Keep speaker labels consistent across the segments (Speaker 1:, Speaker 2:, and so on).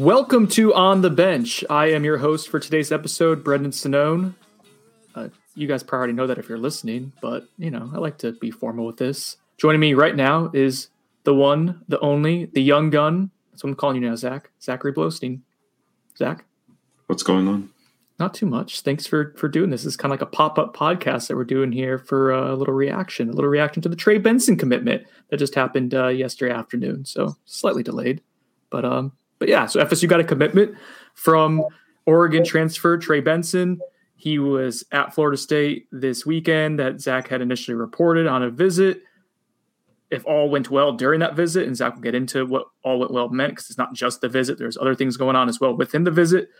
Speaker 1: Welcome to On the Bench. I am your host for today's episode, Brendan Sonnone. Uh, you guys probably already know that if you're listening, but you know I like to be formal with this. Joining me right now is the one, the only, the young gun. That's what I'm calling you now, Zach. Zachary Blostein. Zach,
Speaker 2: what's going on?
Speaker 1: Not too much. Thanks for for doing this. It's kind of like a pop up podcast that we're doing here for a little reaction, a little reaction to the Trey Benson commitment that just happened uh, yesterday afternoon. So slightly delayed, but um, but yeah, so FSU got a commitment from Oregon transfer Trey Benson. He was at Florida State this weekend that Zach had initially reported on a visit. If all went well during that visit, and Zach will get into what all went well meant because it's not just the visit, there's other things going on as well within the visit.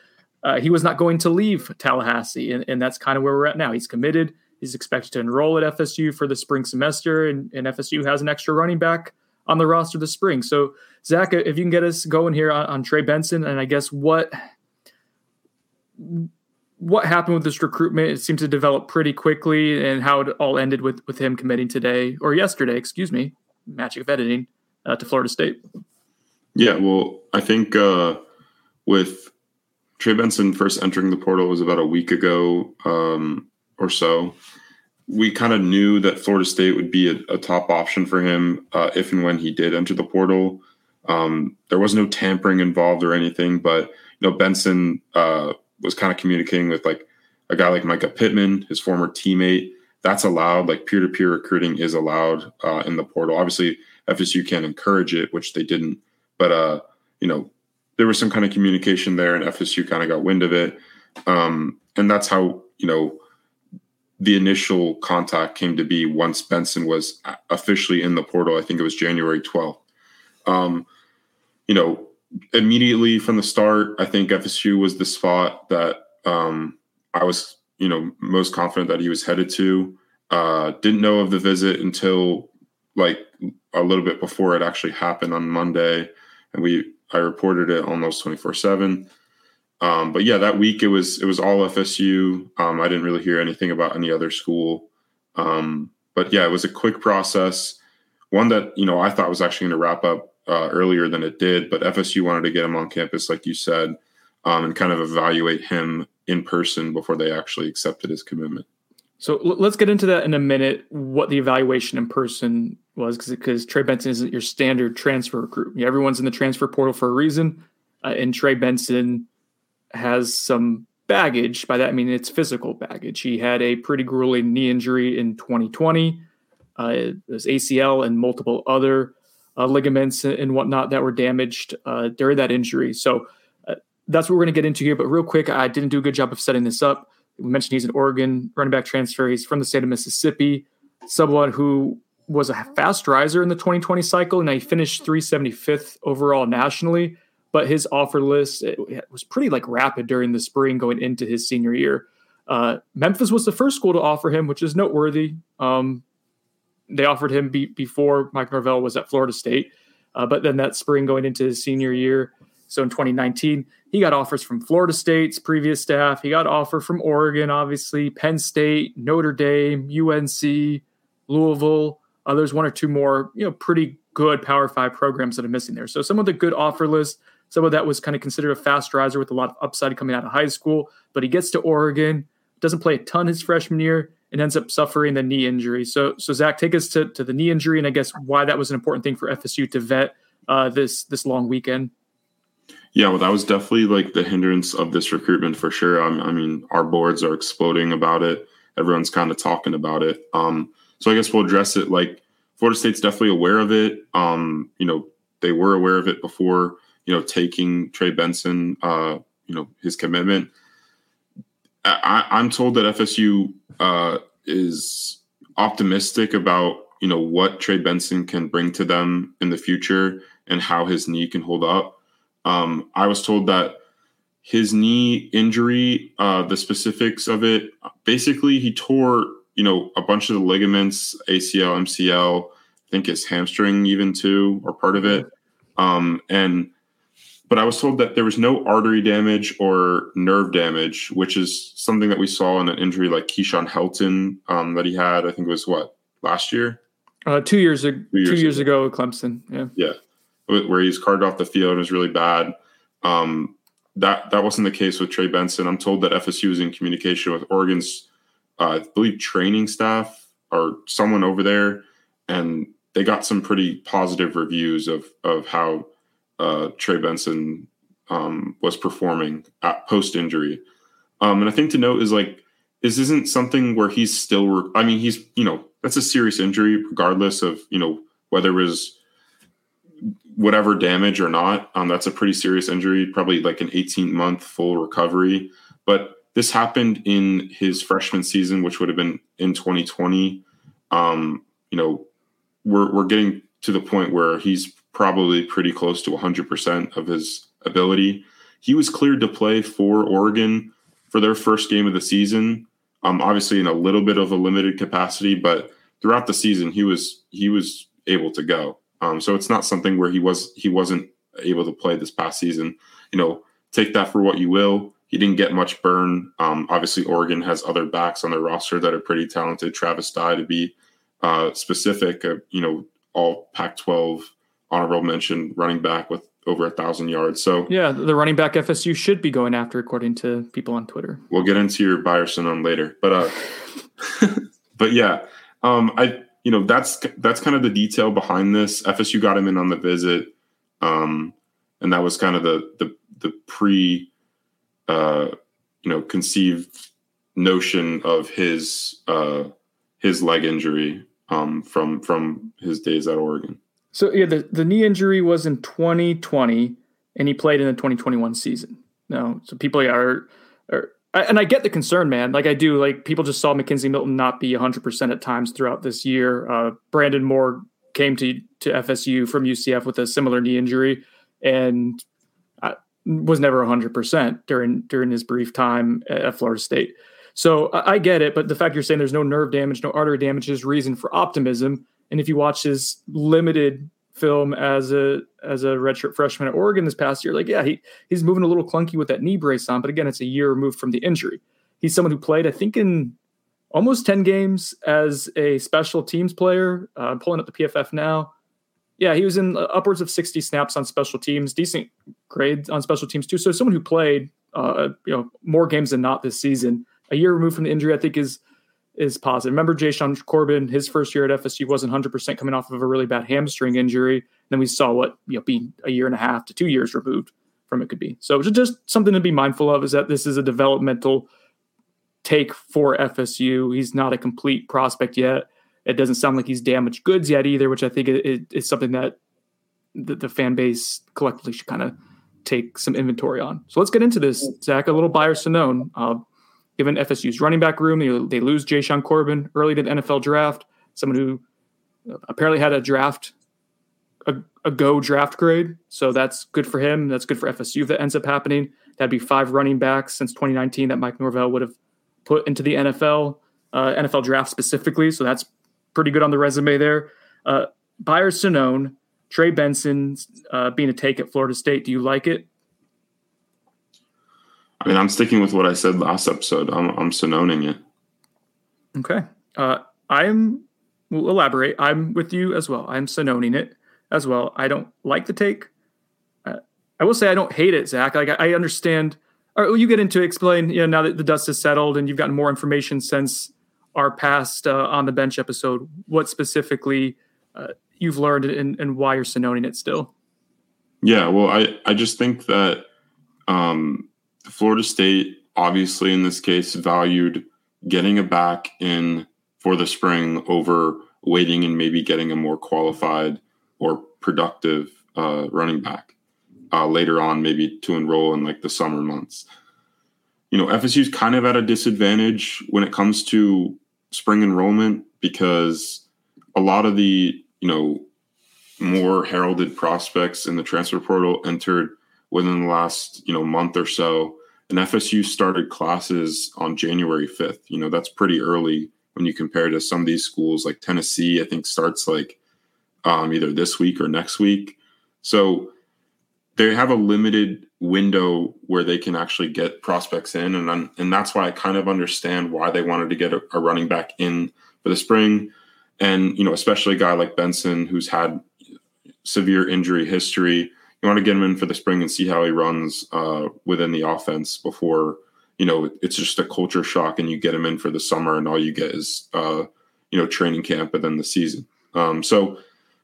Speaker 1: Uh, he was not going to leave Tallahassee, and, and that's kind of where we're at now. He's committed. He's expected to enroll at FSU for the spring semester, and, and FSU has an extra running back on the roster this spring. So, Zach, if you can get us going here on, on Trey Benson, and I guess what what happened with this recruitment? It seemed to develop pretty quickly, and how it all ended with with him committing today or yesterday, excuse me, magic of editing uh, to Florida State.
Speaker 2: Yeah, well, I think uh, with Trey Benson first entering the portal was about a week ago um, or so we kind of knew that Florida State would be a, a top option for him uh, if and when he did enter the portal. Um, there was no tampering involved or anything, but you know Benson uh, was kind of communicating with like a guy like Mycah Pittman, his former teammate. That's allowed. Like peer to peer recruiting is allowed uh, in the portal. Obviously, FSU can't encourage it, which they didn't. But uh, you know, there was some kind of communication there, and FSU kind of got wind of it. Um, and that's how you know the initial contact came to be once Benson was officially in the portal. I think it was January 12th. Um, you know, immediately from the start, I think FSU was the spot that um, I was, you know, most confident that he was headed to. Uh, didn't know of the visit until like a little bit before it actually happened on Monday, and we I reported it almost 24 seven. Um, but yeah, that week it was it was all FSU. Um, I didn't really hear anything about any other school. Um, but yeah, it was a quick process. One that you know I thought was actually going to wrap up uh, earlier than it did, but FSU wanted to get him on campus, like you said, um, and kind of evaluate him in person before they actually accepted his commitment.
Speaker 1: So let's get into that in a minute. What the evaluation in person was, because Trey Benson isn't your standard transfer recruit. Everyone's in the transfer portal for a reason, uh, and Trey Benson has some baggage. By that, I mean it's physical baggage. He had a pretty grueling knee injury in 2020. Uh, it was ACL and multiple other uh, ligaments and whatnot that were damaged uh, during that injury. So uh, that's what we're going to get into here. But real quick, I didn't do a good job of setting this up. We mentioned he's an Oregon running back transfer. He's from the state of Mississippi. Someone who was a fast riser in the 2020 cycle, and he finished 375th overall nationally but his offer list was pretty like rapid during the spring going into his senior year. Uh, Memphis was the first school to offer him, which is noteworthy. Um, they offered him be- before Mike Norvell was at Florida State, uh, but then that spring going into his senior year, so in 2019, he got offers from Florida State's previous staff. He got offer from Oregon, obviously, Penn State, Notre Dame, UNC, Louisville. Uh, there's one or two more, you know, pretty good Power Five programs that are missing there. So some of the good offer list some of that was kind of considered a fast riser with a lot of upside coming out of high school, but he gets to Oregon, doesn't play a ton his freshman year, and ends up suffering the knee injury. So, so Zach, take us to, to the knee injury, and I guess why that was an important thing for FSU to vet uh, this this long weekend.
Speaker 2: Yeah, well, that was definitely like the hindrance of this recruitment for sure. I mean, our boards are exploding about it. Everyone's kind of talking about it. Um, So I guess we'll address it. Like Florida State's definitely aware of it. Um, you know, they were aware of it before. You know, taking Trey Benson. Uh, you know, his commitment. I, I'm told that FSU uh, is optimistic about you know what Trey Benson can bring to them in the future and how his knee can hold up. Um, I was told that his knee injury, uh, the specifics of it, basically he tore you know a bunch of the ligaments, ACL, MCL, I think his hamstring even too, or part of it, um, and but I was told that there was no artery damage or nerve damage, which is something that we saw in an injury like Keyshawn Helton um, that he had. I think it was what last year.
Speaker 1: Uh, two years, ago, two years, two years ago. ago, Clemson. Yeah,
Speaker 2: yeah, where he's carted off the field and was really bad. Um, that that wasn't the case with Trey Benson. I'm told that FSU is in communication with Oregon's, uh, I believe, training staff or someone over there, and they got some pretty positive reviews of of how uh, Trey Benson um, was performing at post injury. Um, and I think to note is like this isn't something where he's still. Re- I mean, he's you know that's a serious injury, regardless of you know whether it was whatever damage or not. Um, that's a pretty serious injury, probably like an 18 month full recovery. But this happened in his freshman season, which would have been in 2020. Um, you know, we're we're getting to the point where he's probably pretty close to 100% of his ability. He was cleared to play for Oregon for their first game of the season. Um, obviously in a little bit of a limited capacity, but throughout the season he was he was able to go. Um, so it's not something where he was he wasn't able to play this past season. You know, take that for what you will. He didn't get much burn. Um, obviously, Oregon has other backs on their roster that are pretty talented. Travis Dye, to be uh, specific, uh, you know, all Pac-12 honorable mention running back with over a thousand yards. So
Speaker 1: yeah, the running back FSU should be going after, according to people on Twitter.
Speaker 2: We'll get into your Buyerson on later, but uh, but yeah, um, I you know that's that's kind of the detail behind this. FSU got him in on the visit, um, and that was kind of the the the pre, uh, you know, conceived notion of his uh his leg injury um from from his days at Oregon.
Speaker 1: So yeah, the, the knee injury was in 2020, and he played in the 2021 season. No, so people are, are and I get the concern, man. Like I do. Like people just saw McKenzie Milton not be 100 percent at times throughout this year. Uh, Brandon Moore came to to FSU from UCF with a similar knee injury, and I, was never 100 percent during during his brief time at Florida State. So I, I get it, but the fact you're saying there's no nerve damage, no artery damage is reason for optimism. And if you watch his limited film as a as a redshirt freshman at Oregon this past year, like yeah, he he's moving a little clunky with that knee brace on, but again, it's a year removed from the injury. He's someone who played, I think, in almost ten games as a special teams player. Uh, I'm pulling up the PFF now. Yeah, he was in upwards of 60 snaps on special teams, decent grades on special teams too. So someone who played, uh, you know, more games than not this season. A year removed from the injury, I think is is positive. Remember Jashaun Corbin, his first year at FSU wasn't 100% coming off of a really bad hamstring injury. And Then we saw what, you know, being a year and a half to two years removed from it could be. So just something to be mindful of is that this is a developmental take for FSU. He's not a complete prospect yet. It doesn't sound like he's damaged goods yet either, which I think is something that the, fan base collectively should kind of take some inventory on. So let's get into this, Zach. A little buyer Sonnone. Uh, given FSU's running back room. They, they lose Jashaun Corbin early to the NFL draft, someone who apparently had a draft, a, a go draft grade. So that's good for him. That's good for FSU if that ends up happening. That'd be five running backs since 2019 that Mike Norvell would have put into the NFL, uh, NFL draft specifically. So that's pretty good on the resume there. Uh, Buyer Sonnone, Trey Benson uh, being a take at Florida State. Do you like it?
Speaker 2: I mean, I'm sticking with what I said last episode. I'm I'm Sonnoning it.
Speaker 1: Okay. Uh, I'm. We'll elaborate. I'm with you as well. I'm Sonnoning it as well. I don't like the take. Uh, I will say I don't hate it, Zach. Like I, I understand. Or you get into explain. You know, now that the dust has settled and you've gotten more information since our past uh, on the bench episode, what specifically uh, you've learned and, and why you're Sonnoning it still.
Speaker 2: Yeah, well, I I just think that um, Florida State, obviously, in this case, valued getting a back in for the spring over waiting and maybe getting a more qualified or productive uh, running back uh, later on, maybe to enroll in like the summer months. You know, FSU is kind of at a disadvantage when it comes to spring enrollment because a lot of the, you know, more heralded prospects in the transfer portal entered within the last, you know, month or so. And FSU started classes on January 5th. You know, that's pretty early when you compare to some of these schools like Tennessee, I think starts like um, either this week or next week. So they have a limited window where they can actually get prospects in, and I'm, and that's why I kind of understand why they wanted to get a, a running back in for the spring, and you know especially a guy like Benson who's had severe injury history. You want to get him in for the spring and see how he runs uh, within the offense before you know it's just a culture shock, and you get him in for the summer, and all you get is uh, you know training camp and then the season. Um, so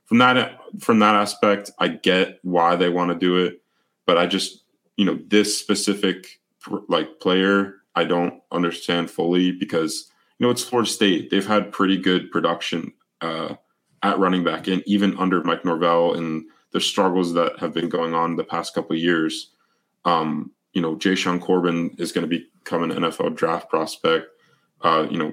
Speaker 2: from that from that aspect, I get why they want to do it, but I just you know this specific like player I don't understand fully because you know it's Florida State. They've had pretty good production uh, at running back, and even under Mike Norvell and the struggles that have been going on the past couple years. Um, you know, Jashaun Corbin is going to become an NFL draft prospect. Uh, you know,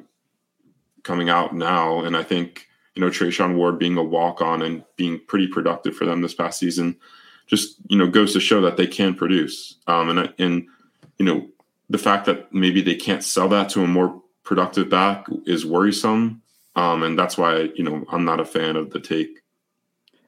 Speaker 2: coming out now, and I think you know, Treshaun Ward being a walk on and being pretty productive for them this past season just, you know, goes to show that they can produce. Um, and, and, you know, the fact that maybe they can't sell that to a more productive back is worrisome. Um, and that's why, you know, I'm not a fan of the take.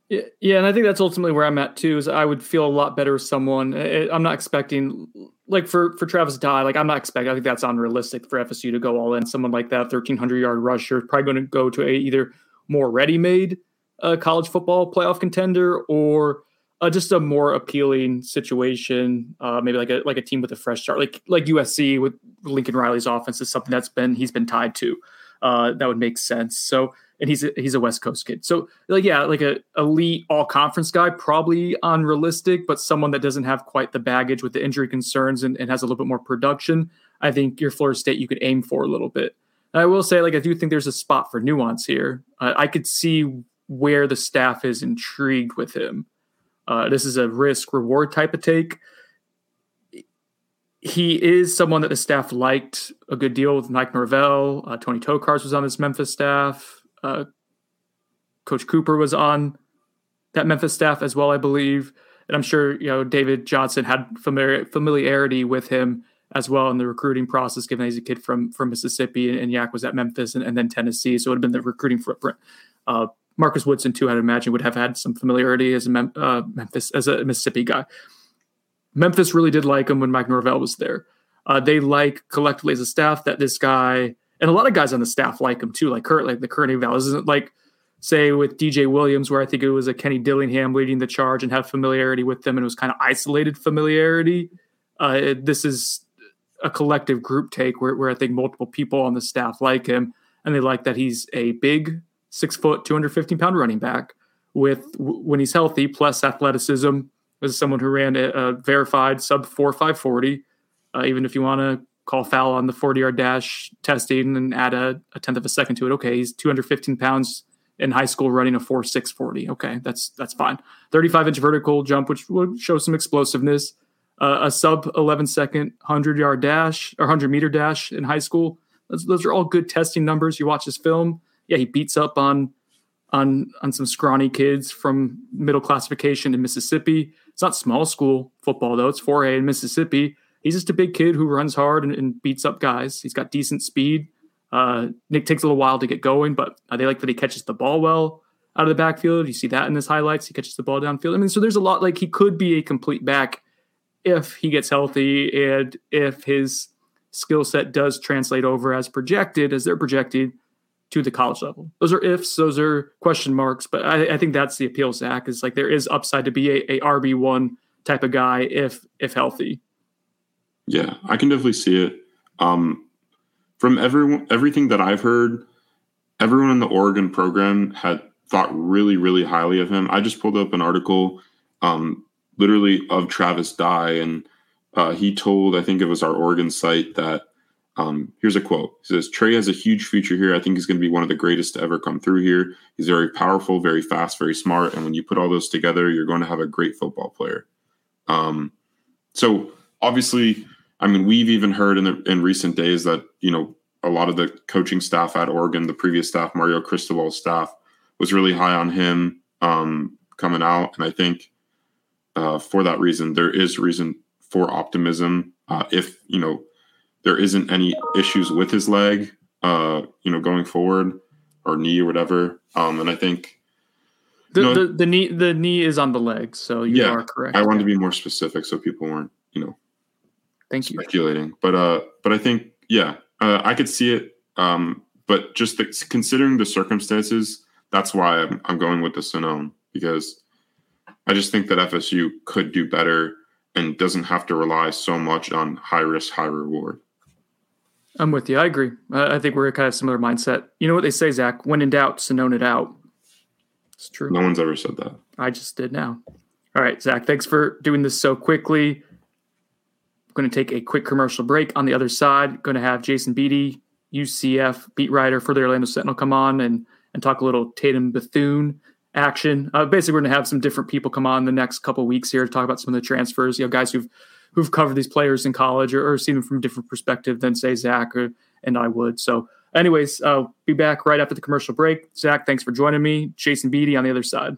Speaker 1: Yeah, and I think that's ultimately where I'm at too. Is I would feel a lot better with someone. I'm not expecting, like for for Travis Dye, like I'm not expecting. I think that's unrealistic for FSU to go all in. Someone like that, 1300 yard rusher, probably going to go to a either more ready-made uh, college football playoff contender or uh, just a more appealing situation, uh, maybe like a like a team with a fresh start, like like USC with Lincoln Riley's offense is something that's been he's been tied to. Uh, that would make sense. So, and he's a, he's a West Coast kid. So, like yeah, like a elite all conference guy, probably unrealistic, but someone that doesn't have quite the baggage with the injury concerns and, and has a little bit more production. I think your Florida State you could aim for a little bit. I will say, like, I do think there's a spot for nuance here. Uh, I could see where the staff is intrigued with him. Uh, this is a risk reward type of take. He is someone that the staff liked a good deal with Mike Norvell. Uh, Tony Tokarz was on this Memphis staff. Uh, Coach Cooper was on that Memphis staff as well, I believe. And I'm sure you know David Johnson had familiar, familiarity with him as well in the recruiting process, given he's a kid from from Mississippi and, and Yak was at Memphis and, and, then Tennessee. So it would have been the recruiting footprint. Uh, Marcus Woodson, too, I'd imagine would have had some familiarity as a Mem- uh, Memphis as a Mississippi guy. Memphis really did like him when Mike Norvell was there. Uh, they like collectively as a staff that this guy and a lot of guys on the staff like him too. Like current, like the current eval isn't like say with DJ Williams, where I think it was a Kenny Dillingham leading the charge and have familiarity with them, and it was kind of isolated familiarity. Uh, this is a collective group take where, where I think multiple people on the staff like him and they like that he's a big six foot, 215 pound running back with when he's healthy plus athleticism as someone who ran a, a verified sub four, 540. Uh, even if you want to call foul on the 40 yard dash testing and add a, a, tenth of a second to it. Okay. He's 215 pounds in high school running a 4, 640. Okay. That's, that's fine. 35 inch vertical jump, which would show some explosiveness uh, a sub 11 second 100 yard dash or 100 meter dash in high school. Those, those, are all good testing numbers. You watch his film. Yeah, he beats up on on on some scrawny kids from middle classification in Mississippi. It's not small school football though. It's 4A in Mississippi. He's just a big kid who runs hard and, and beats up guys. He's got decent speed. Uh, Nick takes a little while to get going, but uh, they like that he catches the ball well out of the backfield. You see that in his highlights. He catches the ball downfield. I mean, so there's a lot like he could be a complete back if he gets healthy and if his skill set does translate over as projected, as they're projected to the college level. Those are ifs, those are question marks, but I, I think that's the appeal, Zach, is like there is upside to be a, a RB one type of guy if if healthy.
Speaker 2: Yeah, I can definitely see it. Um, from everyone, everything that I've heard, everyone in the Oregon program had thought really, really highly of him. I just pulled up an article um, literally of Travis Dye, and uh, he told I think it was our Oregon site that Um, here's a quote. He says, Trey has a huge future here. I think he's going to be one of the greatest to ever come through here. He's very powerful, very fast, very smart. And when you put all those together, you're going to have a great football player. Um, so obviously, I mean, we've even heard in the, in recent days that, you know, a lot of the coaching staff at Oregon, the previous staff, Mario Cristobal's staff, was really high on him um, coming out. And I think uh, for that reason, there is reason for optimism. Uh, if, you know, there isn't any issues with his leg, uh, you know, going forward or knee or whatever. Um, and I think
Speaker 1: the, you know, the, the knee the knee is on the leg, so you
Speaker 2: yeah,
Speaker 1: are correct.
Speaker 2: I wanted to be more specific so people weren't, you know,
Speaker 1: thank you
Speaker 2: speculating. But uh, but I think yeah, uh, I could see it. Um, but just the, considering the circumstances, that's why I'm, I'm going with the Sonnone because I just think that FSU could do better and doesn't have to rely so much on high risk, high reward.
Speaker 1: I'm with you. I agree. I think we're kind of similar mindset. You know what they say, Zach? When in doubt, Sonnone it out. It's true.
Speaker 2: No one's ever said that.
Speaker 1: I just did now. All right, Zach. Thanks for doing this so quickly. I'm going to take a quick commercial break. On the other side, going to have Jason Beede, UCF beat writer for the Orlando Sentinel, come on and and talk a little Tatum Bethune action. Uh, basically, we're going to have some different people come on the next couple weeks here to talk about some of the transfers. You know, guys who've who've covered these players in college or, or seen them from a different perspective than say Zach or, and I would. So, anyways, I'll be back right after the commercial break. Zach, thanks for joining me. Jason Beede on the other side.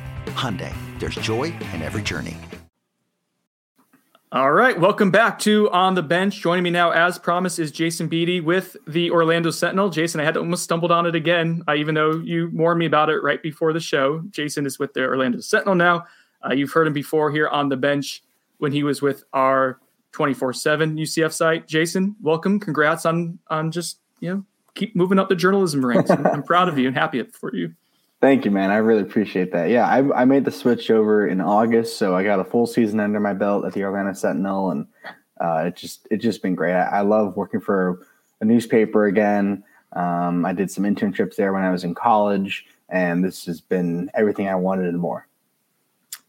Speaker 3: Hyundai, there's joy in every journey.
Speaker 1: All right, welcome back to On the Bench. Joining me now, as promised, is Jason Beede with the Orlando Sentinel. Jason, I had to almost stumbled on it again, uh, even though you warned me about it right before the show. Jason is with the Orlando Sentinel now. Uh, you've heard him before here on the bench when he was with our 24/7 UCF site. Jason, welcome. Congrats on on just you know keep moving up the journalism ranks. I'm, I'm proud of you and happy for you.
Speaker 4: Thank you, man. I really appreciate that. Yeah, I, I made the switch over in August, so I got a full season under my belt at the Orlando Sentinel, and uh, it just it's just been great. I, I love working for a newspaper again. Um, I did some internships there when I was in college, and this has been everything I wanted and more.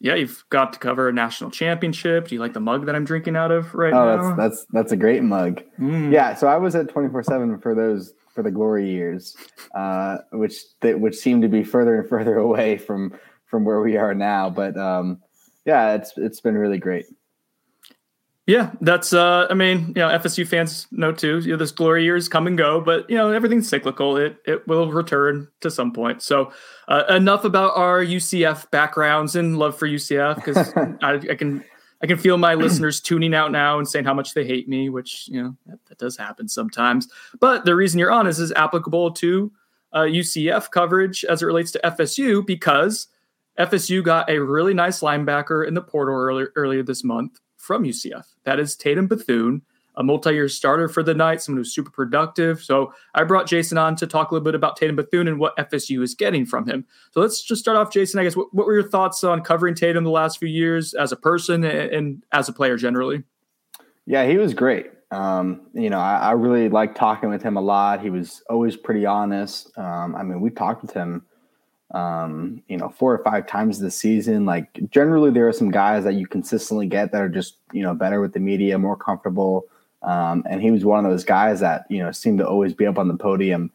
Speaker 1: Yeah, you've got to cover a national championship. Do you like the mug that I'm drinking out of right
Speaker 4: oh,
Speaker 1: now?
Speaker 4: that's that's that's a great mug. Mm. Yeah, so I was at 24 seven for those for the glory years, uh, which that which seem to be further and further away from from where we are now. But um, yeah, it's it's been really great.
Speaker 1: Yeah, that's. Uh, I mean, you know, FSU fans know too. You know, this glory years come and go, but you know, everything's cyclical. It it will return to some point. So, uh, enough about our UCF backgrounds and love for UCF because I, I, can I can feel my listeners tuning out now and saying how much they hate me, which you know that, that does happen sometimes. But the reason you're on is is applicable to uh, UCF coverage as it relates to FSU because FSU got a really nice linebacker in the portal earlier earlier this month from UCF. That is Tatum Bethune, a multi-year starter for the night, someone who's super productive. So I brought Jason on to talk a little bit about Tatum Bethune and what FSU is getting from him. So let's just start off, Jason. I guess what, what were your thoughts on covering Tatum the last few years as a person and, and as a player generally?
Speaker 4: Yeah, he was great. Um, you know, I, I, really liked talking with him a lot. He was always pretty honest. Um, I mean, we talked with him um, you know, four or five times this season. Like generally, there are some guys that you consistently get that are just you know better with the media, more comfortable. Um, and he was one of those guys that you know seemed to always be up on the podium.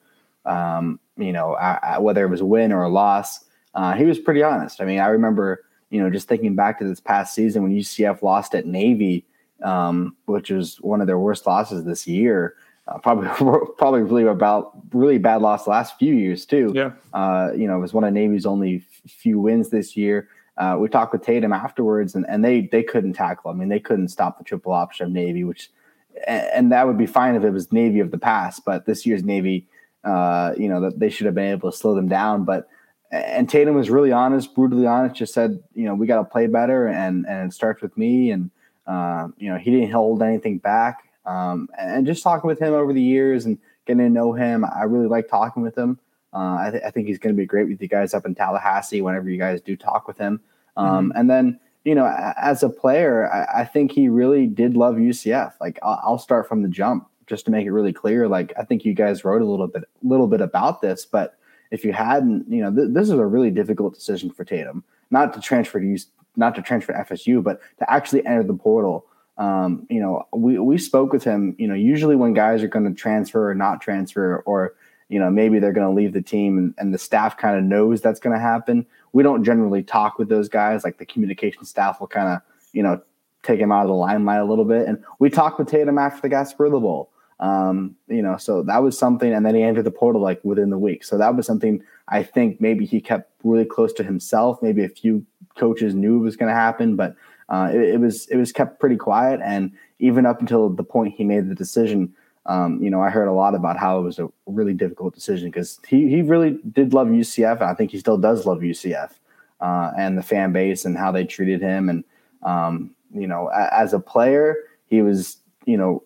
Speaker 4: Um, you know, I, I, whether it was a win or a loss, uh, he was pretty honest. I mean, I remember you know just thinking back to this past season when UCF lost at Navy, um, which was one of their worst losses this year. uh, probably probably really about really bad loss the last few years too.
Speaker 1: Yeah,
Speaker 4: uh, you know, it was one of Navy's only f- few wins this year. Uh, we talked with Tatum afterwards, and, and they they couldn't tackle. I mean, they couldn't stop the triple option of Navy, which and that would be fine if it was Navy of the past. But this year's Navy, uh, you know, that they should have been able to slow them down. But and Tatum was really honest, brutally honest. Just said, you know, we got to play better, and and it starts with me. And uh, you know, he didn't hold anything back. Um, and just talking with him over the years and getting to know him, I really like talking with him. Uh, I, th- I, think he's going to be great with you guys up in Tallahassee whenever you guys do talk with him. Um, mm-hmm. And then, you know, as a player, I, I, think he really did love UCF. Like, I'll, I'll, start from the jump just to make it really clear. Like, I think you guys wrote a little bit, little bit about this, but if you hadn't, you know, th- this is a really difficult decision for Tatum, not to transfer to use, not to transfer to FSU, but to actually enter the portal. Um, you know, we we spoke with him. You know, usually when guys are going to transfer or not transfer, or you know, maybe they're going to leave the team, and, and the staff kind of knows that's going to happen. We don't generally talk with those guys. Like the communication staff will kind of, you know, take him out of the limelight a little bit. And we talked with Tatum after the Gasparilla Bowl. Um, you know, so that was something, and then he entered the portal like within the week. So that was something I think maybe he kept really close to himself. Maybe a few coaches knew it was going to happen, but uh, it, it, was it was kept pretty quiet. And even up until the point he made the decision, um, you know, I heard a lot about how it was a really difficult decision because he he really did love UCF, and I think he still does love UCF uh, and the fan base and how they treated him. And um, you know, as a player, he was you know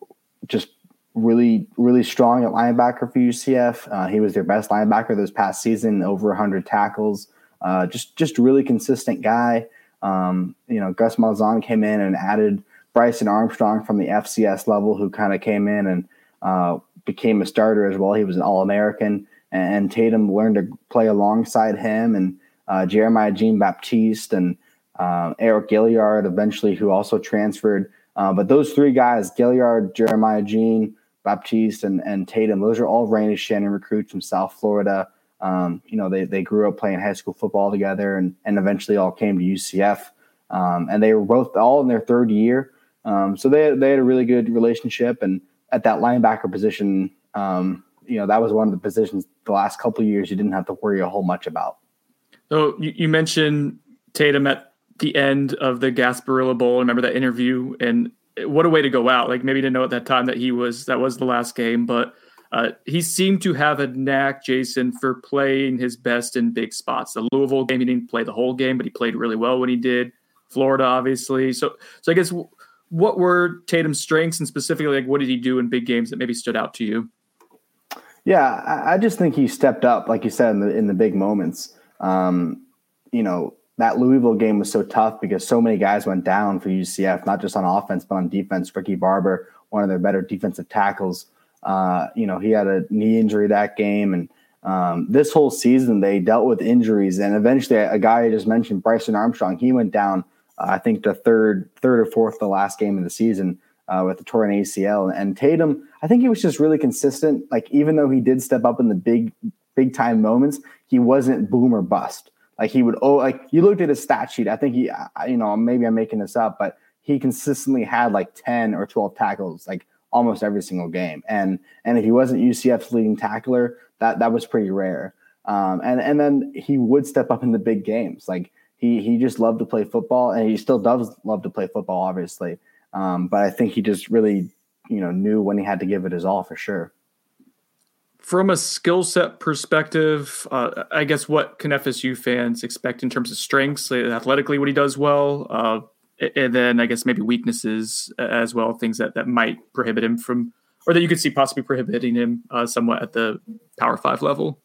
Speaker 4: just really, really strong at linebacker for UCF. Uh, he was their best linebacker this past season, over 100 tackles. Uh, just, just really consistent guy. Um, you know, Gus Malzahn came in and added Bryson Armstrong from the FCS level, who kind of came in and uh, became a starter as well. He was an All American, and Tatum learned to play alongside him and uh, Jeremiah Jean Baptiste and uh, Eriq Gilyard, eventually, who also transferred. Uh, but those three guys, Gilyard, Jeremiah Jean, Baptiste and, and Tatum, those are all Randy Shannon recruits from South Florida. Um, you know, they, they grew up playing high school football together and, and eventually all came to UCF. Um, and they were both all in their third year. Um, so they, they had a really good relationship. And at that linebacker position, um, you know, that was one of the positions the last couple years you didn't have to worry a whole much about.
Speaker 1: So you, you mentioned Tatum at the end of the Gasparilla Bowl. Remember that interview? And what a way to go out. Like maybe to know at that time that he was that was the last game, but uh, he seemed to have a knack, Jason, for playing his best in big spots. The Louisville game, he didn't play the whole game, but he played really well when he did. Florida, obviously. So, so I guess what were Tatum's strengths, and specifically, like what did he do in big games that maybe stood out to you?
Speaker 4: Yeah, I just think he stepped up, like you said, in the in the big moments. Um, you know, that Louisville game was so tough because so many guys went down for UCF, not just on offense but on defense. Ricky Barber, one of their better defensive tackles, uh, you know, he had a knee injury that game, and um, this whole season they dealt with injuries, and eventually a, guy I just mentioned, Bryson Armstrong, he went down. I think the third, third or fourth, the last game of the season uh, with the torn ACL, and Tatum, I think he was just really consistent. Like even though he did step up in the big, big time moments, he wasn't boom or bust. Like he would, oh, like you looked at his stat sheet. I think he, you know, maybe I'm making this up, but he consistently had like 10 or 12 tackles, like almost every single game. And and if he wasn't UCF's leading tackler, that that was pretty rare. Um, and and then he would step up in the big games. Like he he just loved to play football, and he still does love to play football, obviously. Um, but I think he just really, you know, knew when he had to give it his all for sure
Speaker 1: from a skill set perspective, uh, I guess what can FSU fans expect in terms of strengths, athletically, what he does well, uh, and then I guess maybe weaknesses as well, things that, that might prohibit him from, or that you could see possibly prohibiting him uh, somewhat at the Power Five level.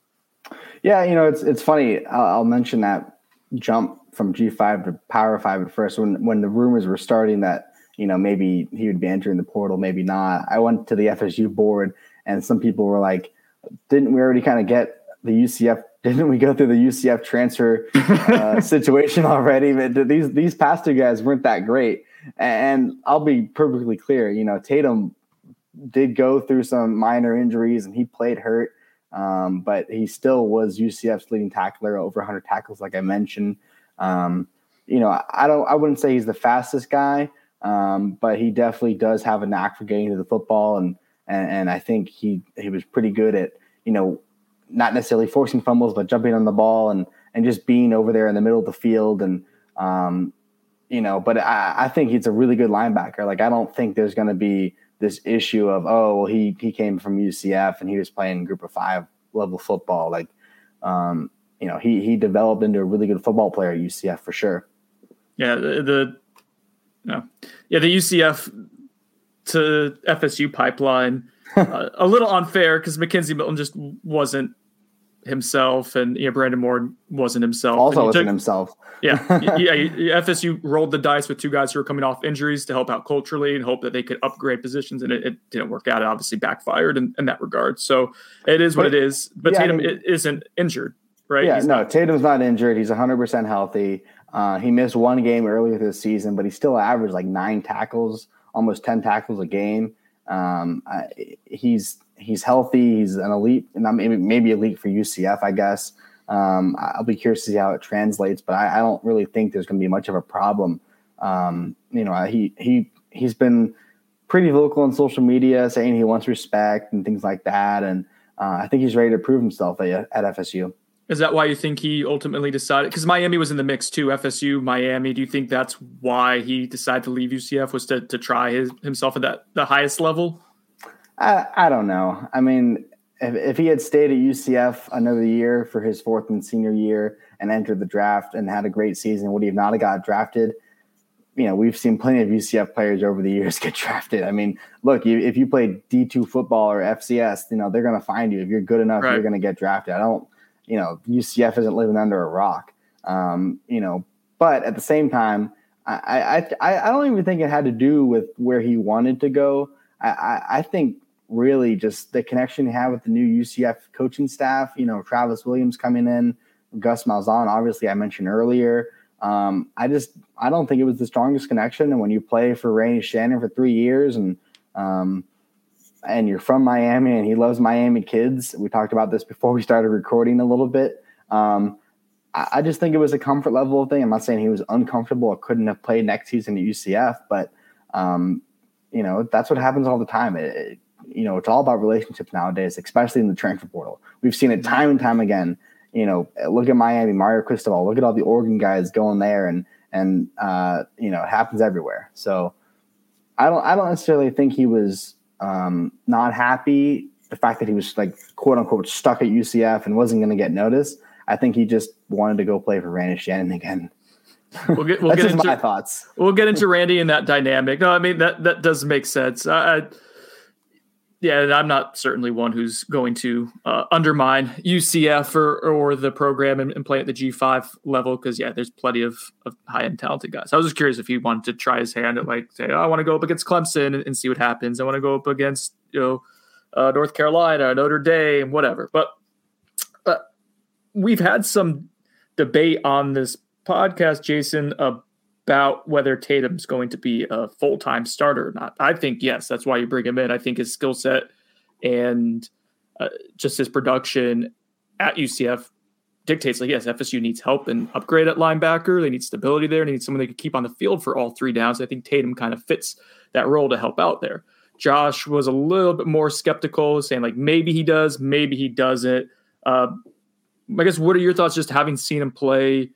Speaker 4: Yeah, you know, it's it's funny. I'll, I'll mention that jump from G five to Power Five at first when when the rumors were starting that you know maybe he would be entering the portal, maybe not. I went to the FSU board, and some people were like didn't we already kind of get the UCF? Didn't we go through the UCF transfer uh, situation already? But these these past two guys weren't that great. And I'll be perfectly clear. You know, Tatum did go through some minor injuries and he played hurt, um, but he still was UCF's leading tackler, over 100 tackles, like I mentioned. Um, you know, I don't, I wouldn't say he's the fastest guy, um, but he definitely does have a knack for getting to the football and and, and I think he he was pretty good at you know not necessarily forcing fumbles, but jumping on the ball and and just being over there in the middle of the field and um, you know. But I, I think he's a really good linebacker. Like I don't think there's going to be this issue of oh well he he came from UCF and he was playing group of five level football like um, you know he he developed into a really good football player at UCF for sure.
Speaker 1: Yeah, the, the no, yeah the UCF to FSU pipeline uh, a little unfair because McKenzie Milton just wasn't himself, and you know Brandon Moore wasn't himself.
Speaker 4: Also wasn't
Speaker 1: took,
Speaker 4: himself.
Speaker 1: yeah, yeah, yeah. FSU rolled the dice with two guys who were coming off injuries to help out culturally and hope that they could upgrade positions, and it, it didn't work out. It obviously backfired in, in, that regard. So it is what but, it is. But yeah, Tatum I mean, isn't injured, right?
Speaker 4: Yeah, He's no, not. Tatum's not injured. He's 100 percent healthy. Uh, he missed one game earlier this season, but he still averaged like nine tackles, almost 10 tackles a game. Um, I, he's he's healthy. He's an elite, and maybe maybe elite for UCF, I guess. Um, I'll be curious to see how it translates, but I, I don't really think there's going to be much of a problem. Um, you know, he he he's been pretty vocal on social media, saying he wants respect and things like that, and uh, I think he's ready to prove himself at, at FSU.
Speaker 1: Is that why you think he ultimately decided? Because Miami was in the mix too. FSU, Miami. Do you think that's why he decided to leave UCF? Was to to try his, himself at that the highest level?
Speaker 4: I I don't know. I mean, if if he had stayed at UCF another year for his fourth and senior year and entered the draft and had a great season, would he have not have got drafted? You know, we've seen plenty of UCF players over the years get drafted. I mean, look, if you play D two football or FCS, you know they're going to find you. If you're good enough, right. you're going to get drafted. I don't you know, UCF isn't living under a rock. Um, you know, but at the same time, I, I I don't even think it had to do with where he wanted to go. I, I, I think really just the connection he had with the new UCF coaching staff. You know, Travis Williams coming in, Gus Malzahn, obviously I mentioned earlier. Um, I just I don't think it was the strongest connection. And when you play for Randy Shannon for three years and um, and you're from Miami and he loves Miami kids. We talked about this before we started recording a little bit. Um, I, I, just think it was a comfort level thing. I'm not saying he was uncomfortable or couldn't have played next season at UCF, but um, you know that's what happens all the time. It, it, you know, it's all about relationships nowadays, especially in the transfer portal. We've seen it time and time again. You know, look at Miami, Mario Cristobal. Look at all the Oregon guys going there, and and uh, you know, it happens everywhere. So I don't I don't necessarily think he was um, not happy. The fact that he was like quote unquote stuck at UCF and wasn't going to get noticed. I think he just wanted to go play for Randy Shannon again.
Speaker 1: We'll get, we'll
Speaker 4: That's
Speaker 1: get
Speaker 4: into my thoughts.
Speaker 1: We'll get into Randy and that dynamic. No, I mean that that does make sense. I, yeah, and I'm not certainly one who's going to uh, undermine UCF or, or the program and, and play at the G5 level because, yeah, there's plenty of, of high end talented guys. I was just curious if he wanted to try his hand at, like, say, oh, I want to go up against Clemson and, and, see what happens. I want to go up against, you know, uh, North Carolina, Notre Dame, whatever. But uh, we've had some debate on this podcast, Jason, about whether Tatum's going to be a full time starter or not. I think yes, that's why you bring him in. I think his skill set and uh, just his production at UCF dictates like yes, FSU needs help and upgrade at linebacker. They need stability there. They need someone they could keep on the field for all three downs. I think Tatum kind of fits that role to help out there. Josh was a little bit more skeptical, saying like maybe he does, maybe he doesn't. Uh, I guess what are your thoughts just having seen him play?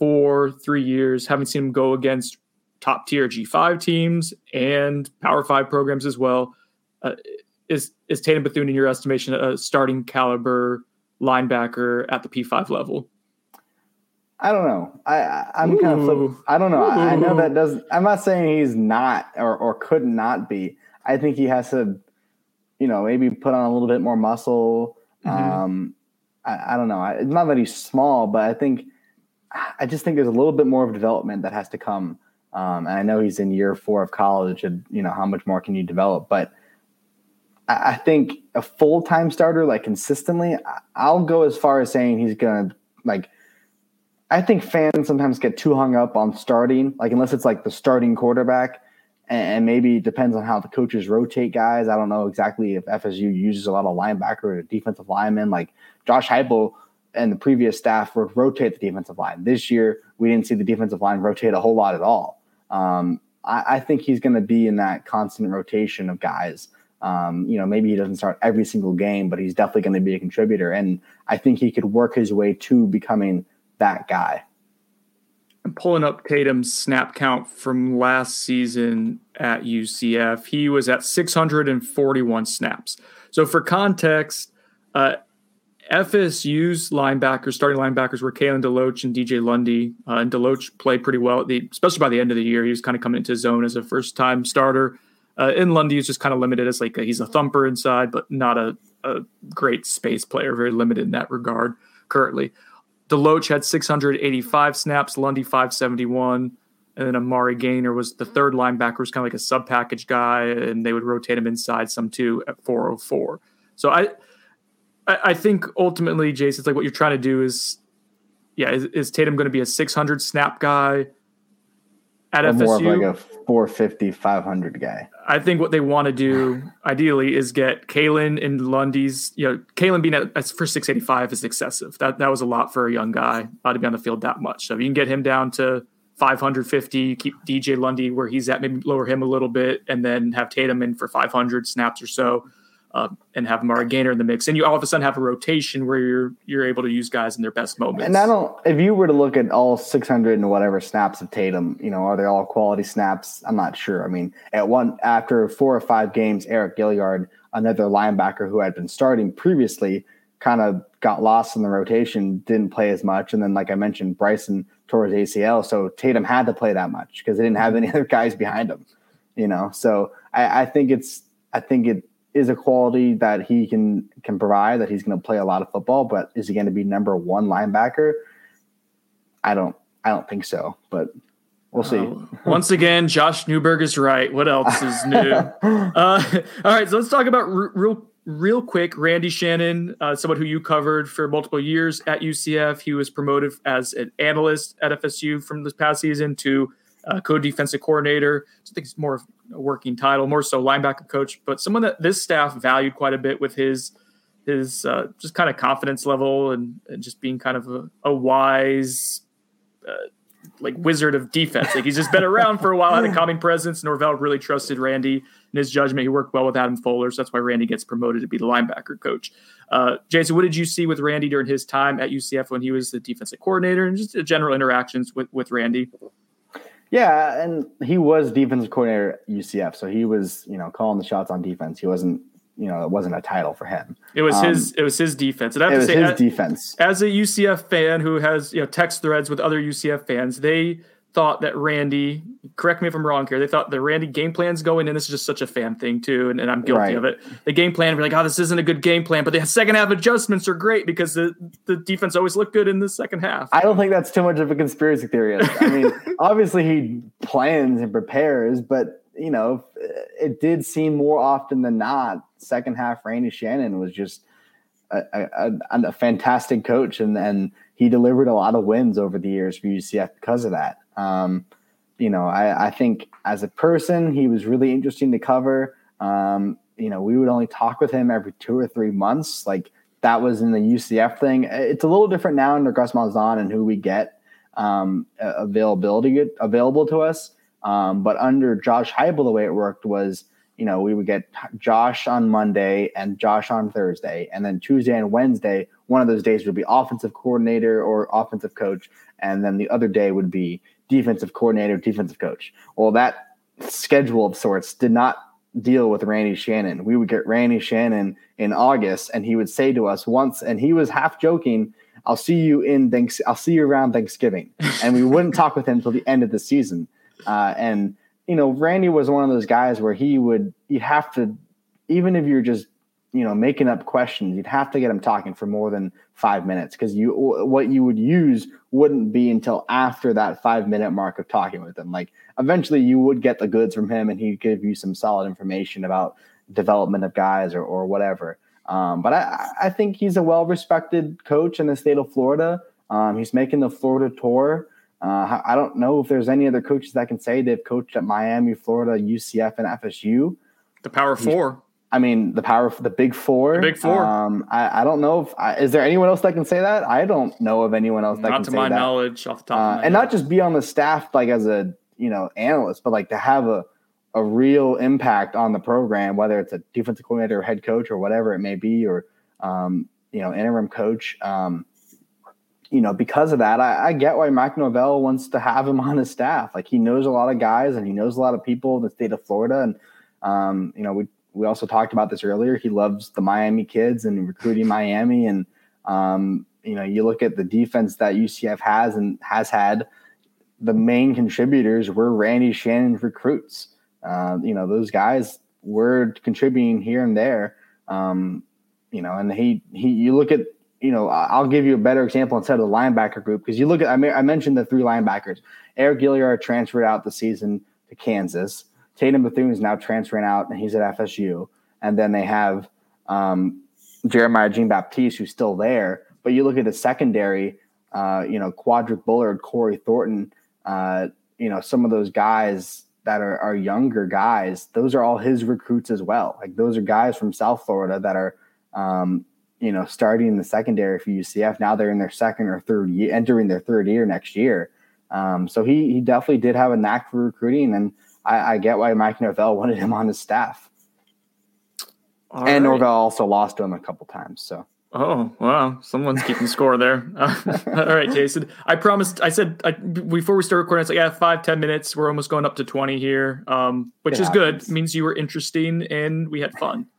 Speaker 1: For three years, Haven't seen him go against top tier G5 teams and Power Five programs as well. Uh, is is Tatum Bethune, in your estimation, a starting caliber linebacker at the P5 level?
Speaker 4: I don't know. I, I'm Ooh. kind of flip. I don't know. I, I know that does. I'm not saying he's not or or could not be. I think he has to, you know, maybe put on a little bit more muscle. Mm-hmm. Um, I, I, don't know. It's not that he's small, but I think I just think there's a little bit more of development that has to come. Um, and I know he's in year four of college, and you know how much more can you develop? But I, I think a full time starter, like consistently, I'll go as far as saying he's gonna like. I think fans sometimes get too hung up on starting, like unless it's like the starting quarterback, and maybe it depends on how the coaches rotate guys. I don't know exactly if FSU uses a lot of linebacker or defensive linemen. Like Josh Heupel and the previous staff would rotate the defensive line. This year, we didn't see the defensive line rotate a whole lot at all. Um, I, I, think he's going to be in that constant rotation of guys. Um, you know, maybe he doesn't start every single game, but he's definitely going to be a contributor. And I think he could work his way to becoming that guy.
Speaker 1: I'm pulling up Tatum's snap count from last season at UCF. He was at 641 snaps. So, for context, uh, FSU's linebackers, starting linebackers, were Kalen DeLoach and DJ Lundy. Uh, and DeLoach played pretty well, the, especially by the end of the year. He was kind of coming into his zone as a first time starter. Uh, and Lundy is just kind of limited as like a, he's a thumper inside, but not a, a great space player, very limited in that regard currently. DeLoach had 685 snaps, Lundy 571. And then Amari Gainer was the third linebacker, was kind of like a sub package guy, and they would rotate him inside some too at 404. So I, I think ultimately, Jason, it's like what you're trying to do is, yeah, is, is Tatum going to be a 600 snap guy at or FSU? More of
Speaker 4: like a 450, 500 guy.
Speaker 1: I think what they want to do ideally is get Kalen and Lundy's, you know, Kalen being at, for 685 is excessive. That that was a lot for a young guy uh, to be on the field that much. So if you can get him down to 550, keep DJ Lundy where he's at, maybe lower him a little bit, and then have Tatum in for 500 snaps or so uh, and have Amari Gainer in the mix, and you all of a sudden have a rotation where you're you're able to use guys in their best moments.
Speaker 4: And I don't. If you were to look at all 600 and whatever snaps of Tatum, you know, are they all quality snaps? I'm not sure. I mean, at one after four or five games, Eriq Gilyard, another linebacker who had been starting previously, kind of got lost in the rotation, didn't play as much, and then like I mentioned, Bryson tore his ACL, so Tatum had to play that much because they didn't have any other guys behind him. You know, so I, I think it's I think it is a quality that he can can provide that he's going to play a lot of football but is he going to be number one linebacker? I don't i don't think so but we'll see. Uh,
Speaker 1: once again josh newberg is right. What else is new? Uh, all right so let's talk about r- real real quick randy shannon uh, someone who you covered for multiple years at ucf he was promoted as an analyst at fsu from this past season to uh, co-defensive coordinator. I think it's more a working title, more so linebacker coach, but someone that this staff valued quite a bit with his his uh, just kind of confidence level and, and just being kind of a, a wise uh, like wizard of defense. Like he's just been around for a while, had a calming presence. Norvell really trusted Randy in his judgment. He worked well with Adam Fuller, so that's why Randy gets promoted to be the linebacker coach. Uh, Jason, what did you see with Randy during his time at UCF when he was the defensive coordinator and just general interactions with with Randy?
Speaker 4: Yeah, and he was defensive coordinator at UCF, so he was, you know, calling the shots on defense. He wasn't, you know, it wasn't a title for him.
Speaker 1: It was um, his. It was his defense.
Speaker 4: And I have it to was say, his as, defense.
Speaker 1: As a UCF fan who has you know text threads with other UCF fans, they thought that Randy, correct me if I'm wrong here, they thought the Randy game plans going in. This is just such a fan thing too, and, and I'm guilty right. of it. The game plan, we're like, oh, this isn't a good game plan, but the second half adjustments are great because the, the defense always looked good in the second half.
Speaker 4: I don't think that's too much of a conspiracy theory. I mean, obviously he plans and prepares, but you know, it did seem more often than not, second half Randy Shannon was just a, a, a fantastic coach, and and he delivered a lot of wins over the years for UCF because of that. Um, you know, I, I, think as a person, he was really interesting to cover. Um, you know, we would only talk with him every two or three months. Like that was in the UCF thing. It's a little different now under Gus Malzahn and who we get um, availability available to us. Um, but under Josh Heupel, the way it worked was, you know, we would get Josh on Monday and Josh on Thursday, and then Tuesday and Wednesday, one of those days would be offensive coordinator or offensive coach, and then the other day would be defensive coordinator, defensive coach. Well, that schedule of sorts did not deal with Randy Shannon. We would get Randy Shannon in August, and he would say to us once, and he was half joking, "I'll see you in thanks. I'll see you around Thanksgiving," and we wouldn't talk with him until the end of the season. Uh, and you know, Randy was one of those guys where he would you have to, even if you're just you know making up questions you'd have to get him talking for more than five minutes because you what you would use wouldn't be until after that five minute mark of talking with him like eventually you would get the goods from him and he'd give you some solid information about development of guys or, or whatever. Um, but I, I think he's a well respected coach in the state of florida. Um, he's making the florida tour. Uh, i don't know if there's any other coaches that can say they've coached at miami florida ucf and fsu
Speaker 1: the power four
Speaker 4: I mean, the power, of the big four.
Speaker 1: The big four.
Speaker 4: Um, I, I don't know if I, is there anyone else that can say that. I don't know of anyone else that
Speaker 1: not
Speaker 4: can
Speaker 1: to my
Speaker 4: that.
Speaker 1: knowledge, off the top,
Speaker 4: uh, and not just be on the staff like as a you know analyst, but like to have a a real impact on the program, whether it's a defensive coordinator or head coach or whatever it may be, or um, you know, interim coach. Um, you know, because of that, I, I, get why Mike Norvell wants to have him on his staff. Like he knows a lot of guys and he knows a lot of people in the state of Florida. And um, you know, we we also talked about this earlier. He loves the Miami kids and recruiting Miami. And um, you know, you look at the defense that UCF has and has had. The main contributors were Randy Shannon's recruits. Uh, you know, those guys were contributing here and there. Um, you know, and he he you look at you know I'll give you a better example instead of the linebacker group because you look at I, mean, I mentioned the three linebackers. Eriq Gilyard transferred out the season to Kansas. Tatum Bethune is now transferring out and he's at FSU. And then they have um, Jeremiah Jean Baptiste who's still there. But you look at the secondary, uh, you know, Quadric Bullard, Corey Thornton, uh, you know, some of those guys that are, are younger guys, those are all his recruits as well. Like those are guys from South Florida that are, um, you know, starting in the secondary for UCF. Now they're in their second or third year, entering their third year next year. Um, so he he definitely did have a knack for recruiting, and I, I get why Mike Norvell wanted him on his staff. All and right. Norvell also lost to him a couple times. So
Speaker 1: Oh wow! Someone's keeping score there. All right, Jason. I promised. I said I, before we start recording. It's like yeah, five ten minutes. We're almost going up to twenty here, um, which it is happens. good. It means you were interesting and we had fun.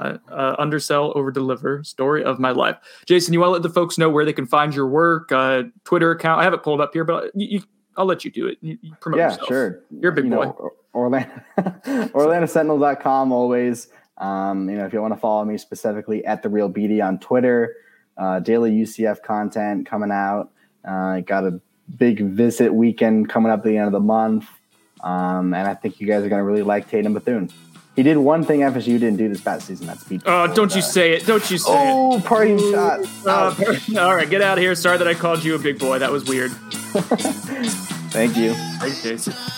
Speaker 1: Uh, uh, undersell, over deliver. Story of my life. Jason, you want to let the folks know where they can find your work, uh, Twitter account. I have it pulled up here, but you, I'll let you do it. You, you promote yeah, yourself.
Speaker 4: sure.
Speaker 1: You're a big
Speaker 4: you
Speaker 1: boy.
Speaker 4: Know, Orlando, OrlandoSentinel.com always. Um, you know, if you want to follow me specifically at the Real Beede on Twitter, uh, daily UCF content coming out. Uh, got a big visit weekend coming up at the end of the month, um, and I think you guys are going to really like Tatum Bethune. He did one thing FSU didn't do this past season. That's beat.
Speaker 1: Oh, don't you say it! Don't you say
Speaker 4: oh, it! Oh, party shot!
Speaker 1: Uh, all right, get out of here. Sorry that I called you a big boy. That was weird.
Speaker 4: Thank you.
Speaker 1: Thanks, Jason.